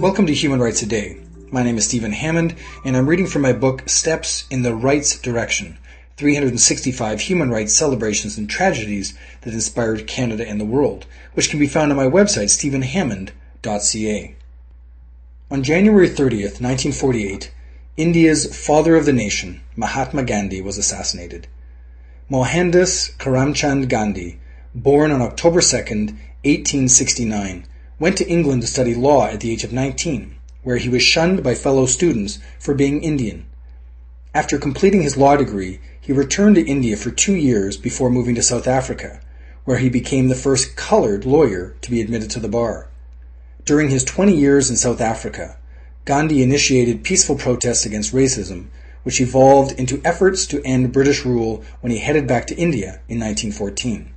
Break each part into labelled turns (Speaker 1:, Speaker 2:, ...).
Speaker 1: Welcome to Human Rights Today. My name is Stephen Hammond, and I'm reading from my book Steps in the Rights Direction 365 Human Rights Celebrations and Tragedies that Inspired Canada and the World, which can be found on my website, stephenhammond.ca. On January 30th, 1948, India's father of the nation, Mahatma Gandhi, was assassinated. Mohandas Karamchand Gandhi, born on October 2nd, 1869, went to England to study law at the age of 19, where he was shunned by fellow students for being Indian. After completing his law degree, he returned to India for two years before moving to South Africa, where he became the first colored lawyer to be admitted to the bar. During his 20 years in South Africa, Gandhi initiated peaceful protests against racism, which evolved into efforts to end British rule when he headed back to India in 1914.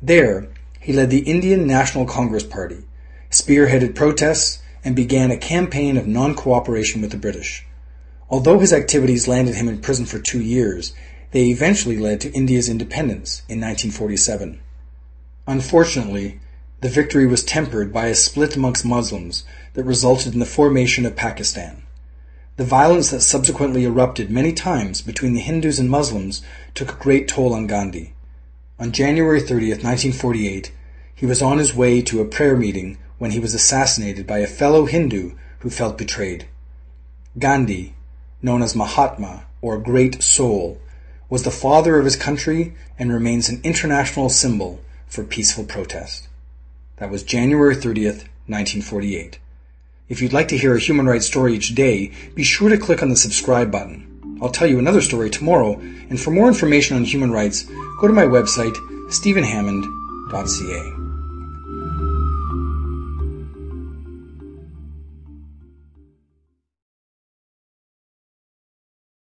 Speaker 1: There, he led the Indian National Congress Party, spearheaded protests, and began a campaign of non-cooperation with the British. Although his activities landed him in prison for two years, they eventually led to India's independence in 1947. Unfortunately, the victory was tempered by a split amongst Muslims that resulted in the formation of Pakistan. The violence that subsequently erupted many times between the Hindus and Muslims took a great toll on Gandhi. On January 30, 1948, he was on his way to a prayer meeting when he was assassinated by a fellow Hindu who felt betrayed. Gandhi, known as Mahatma or Great Soul, was the father of his country and remains an international symbol for peaceful protest. That was January 30th, 1948. If you'd like to hear a human rights story each day, be sure to click on the subscribe button. I'll tell you another story tomorrow, and for more information on human rights, go to my website, stephenhammond.ca.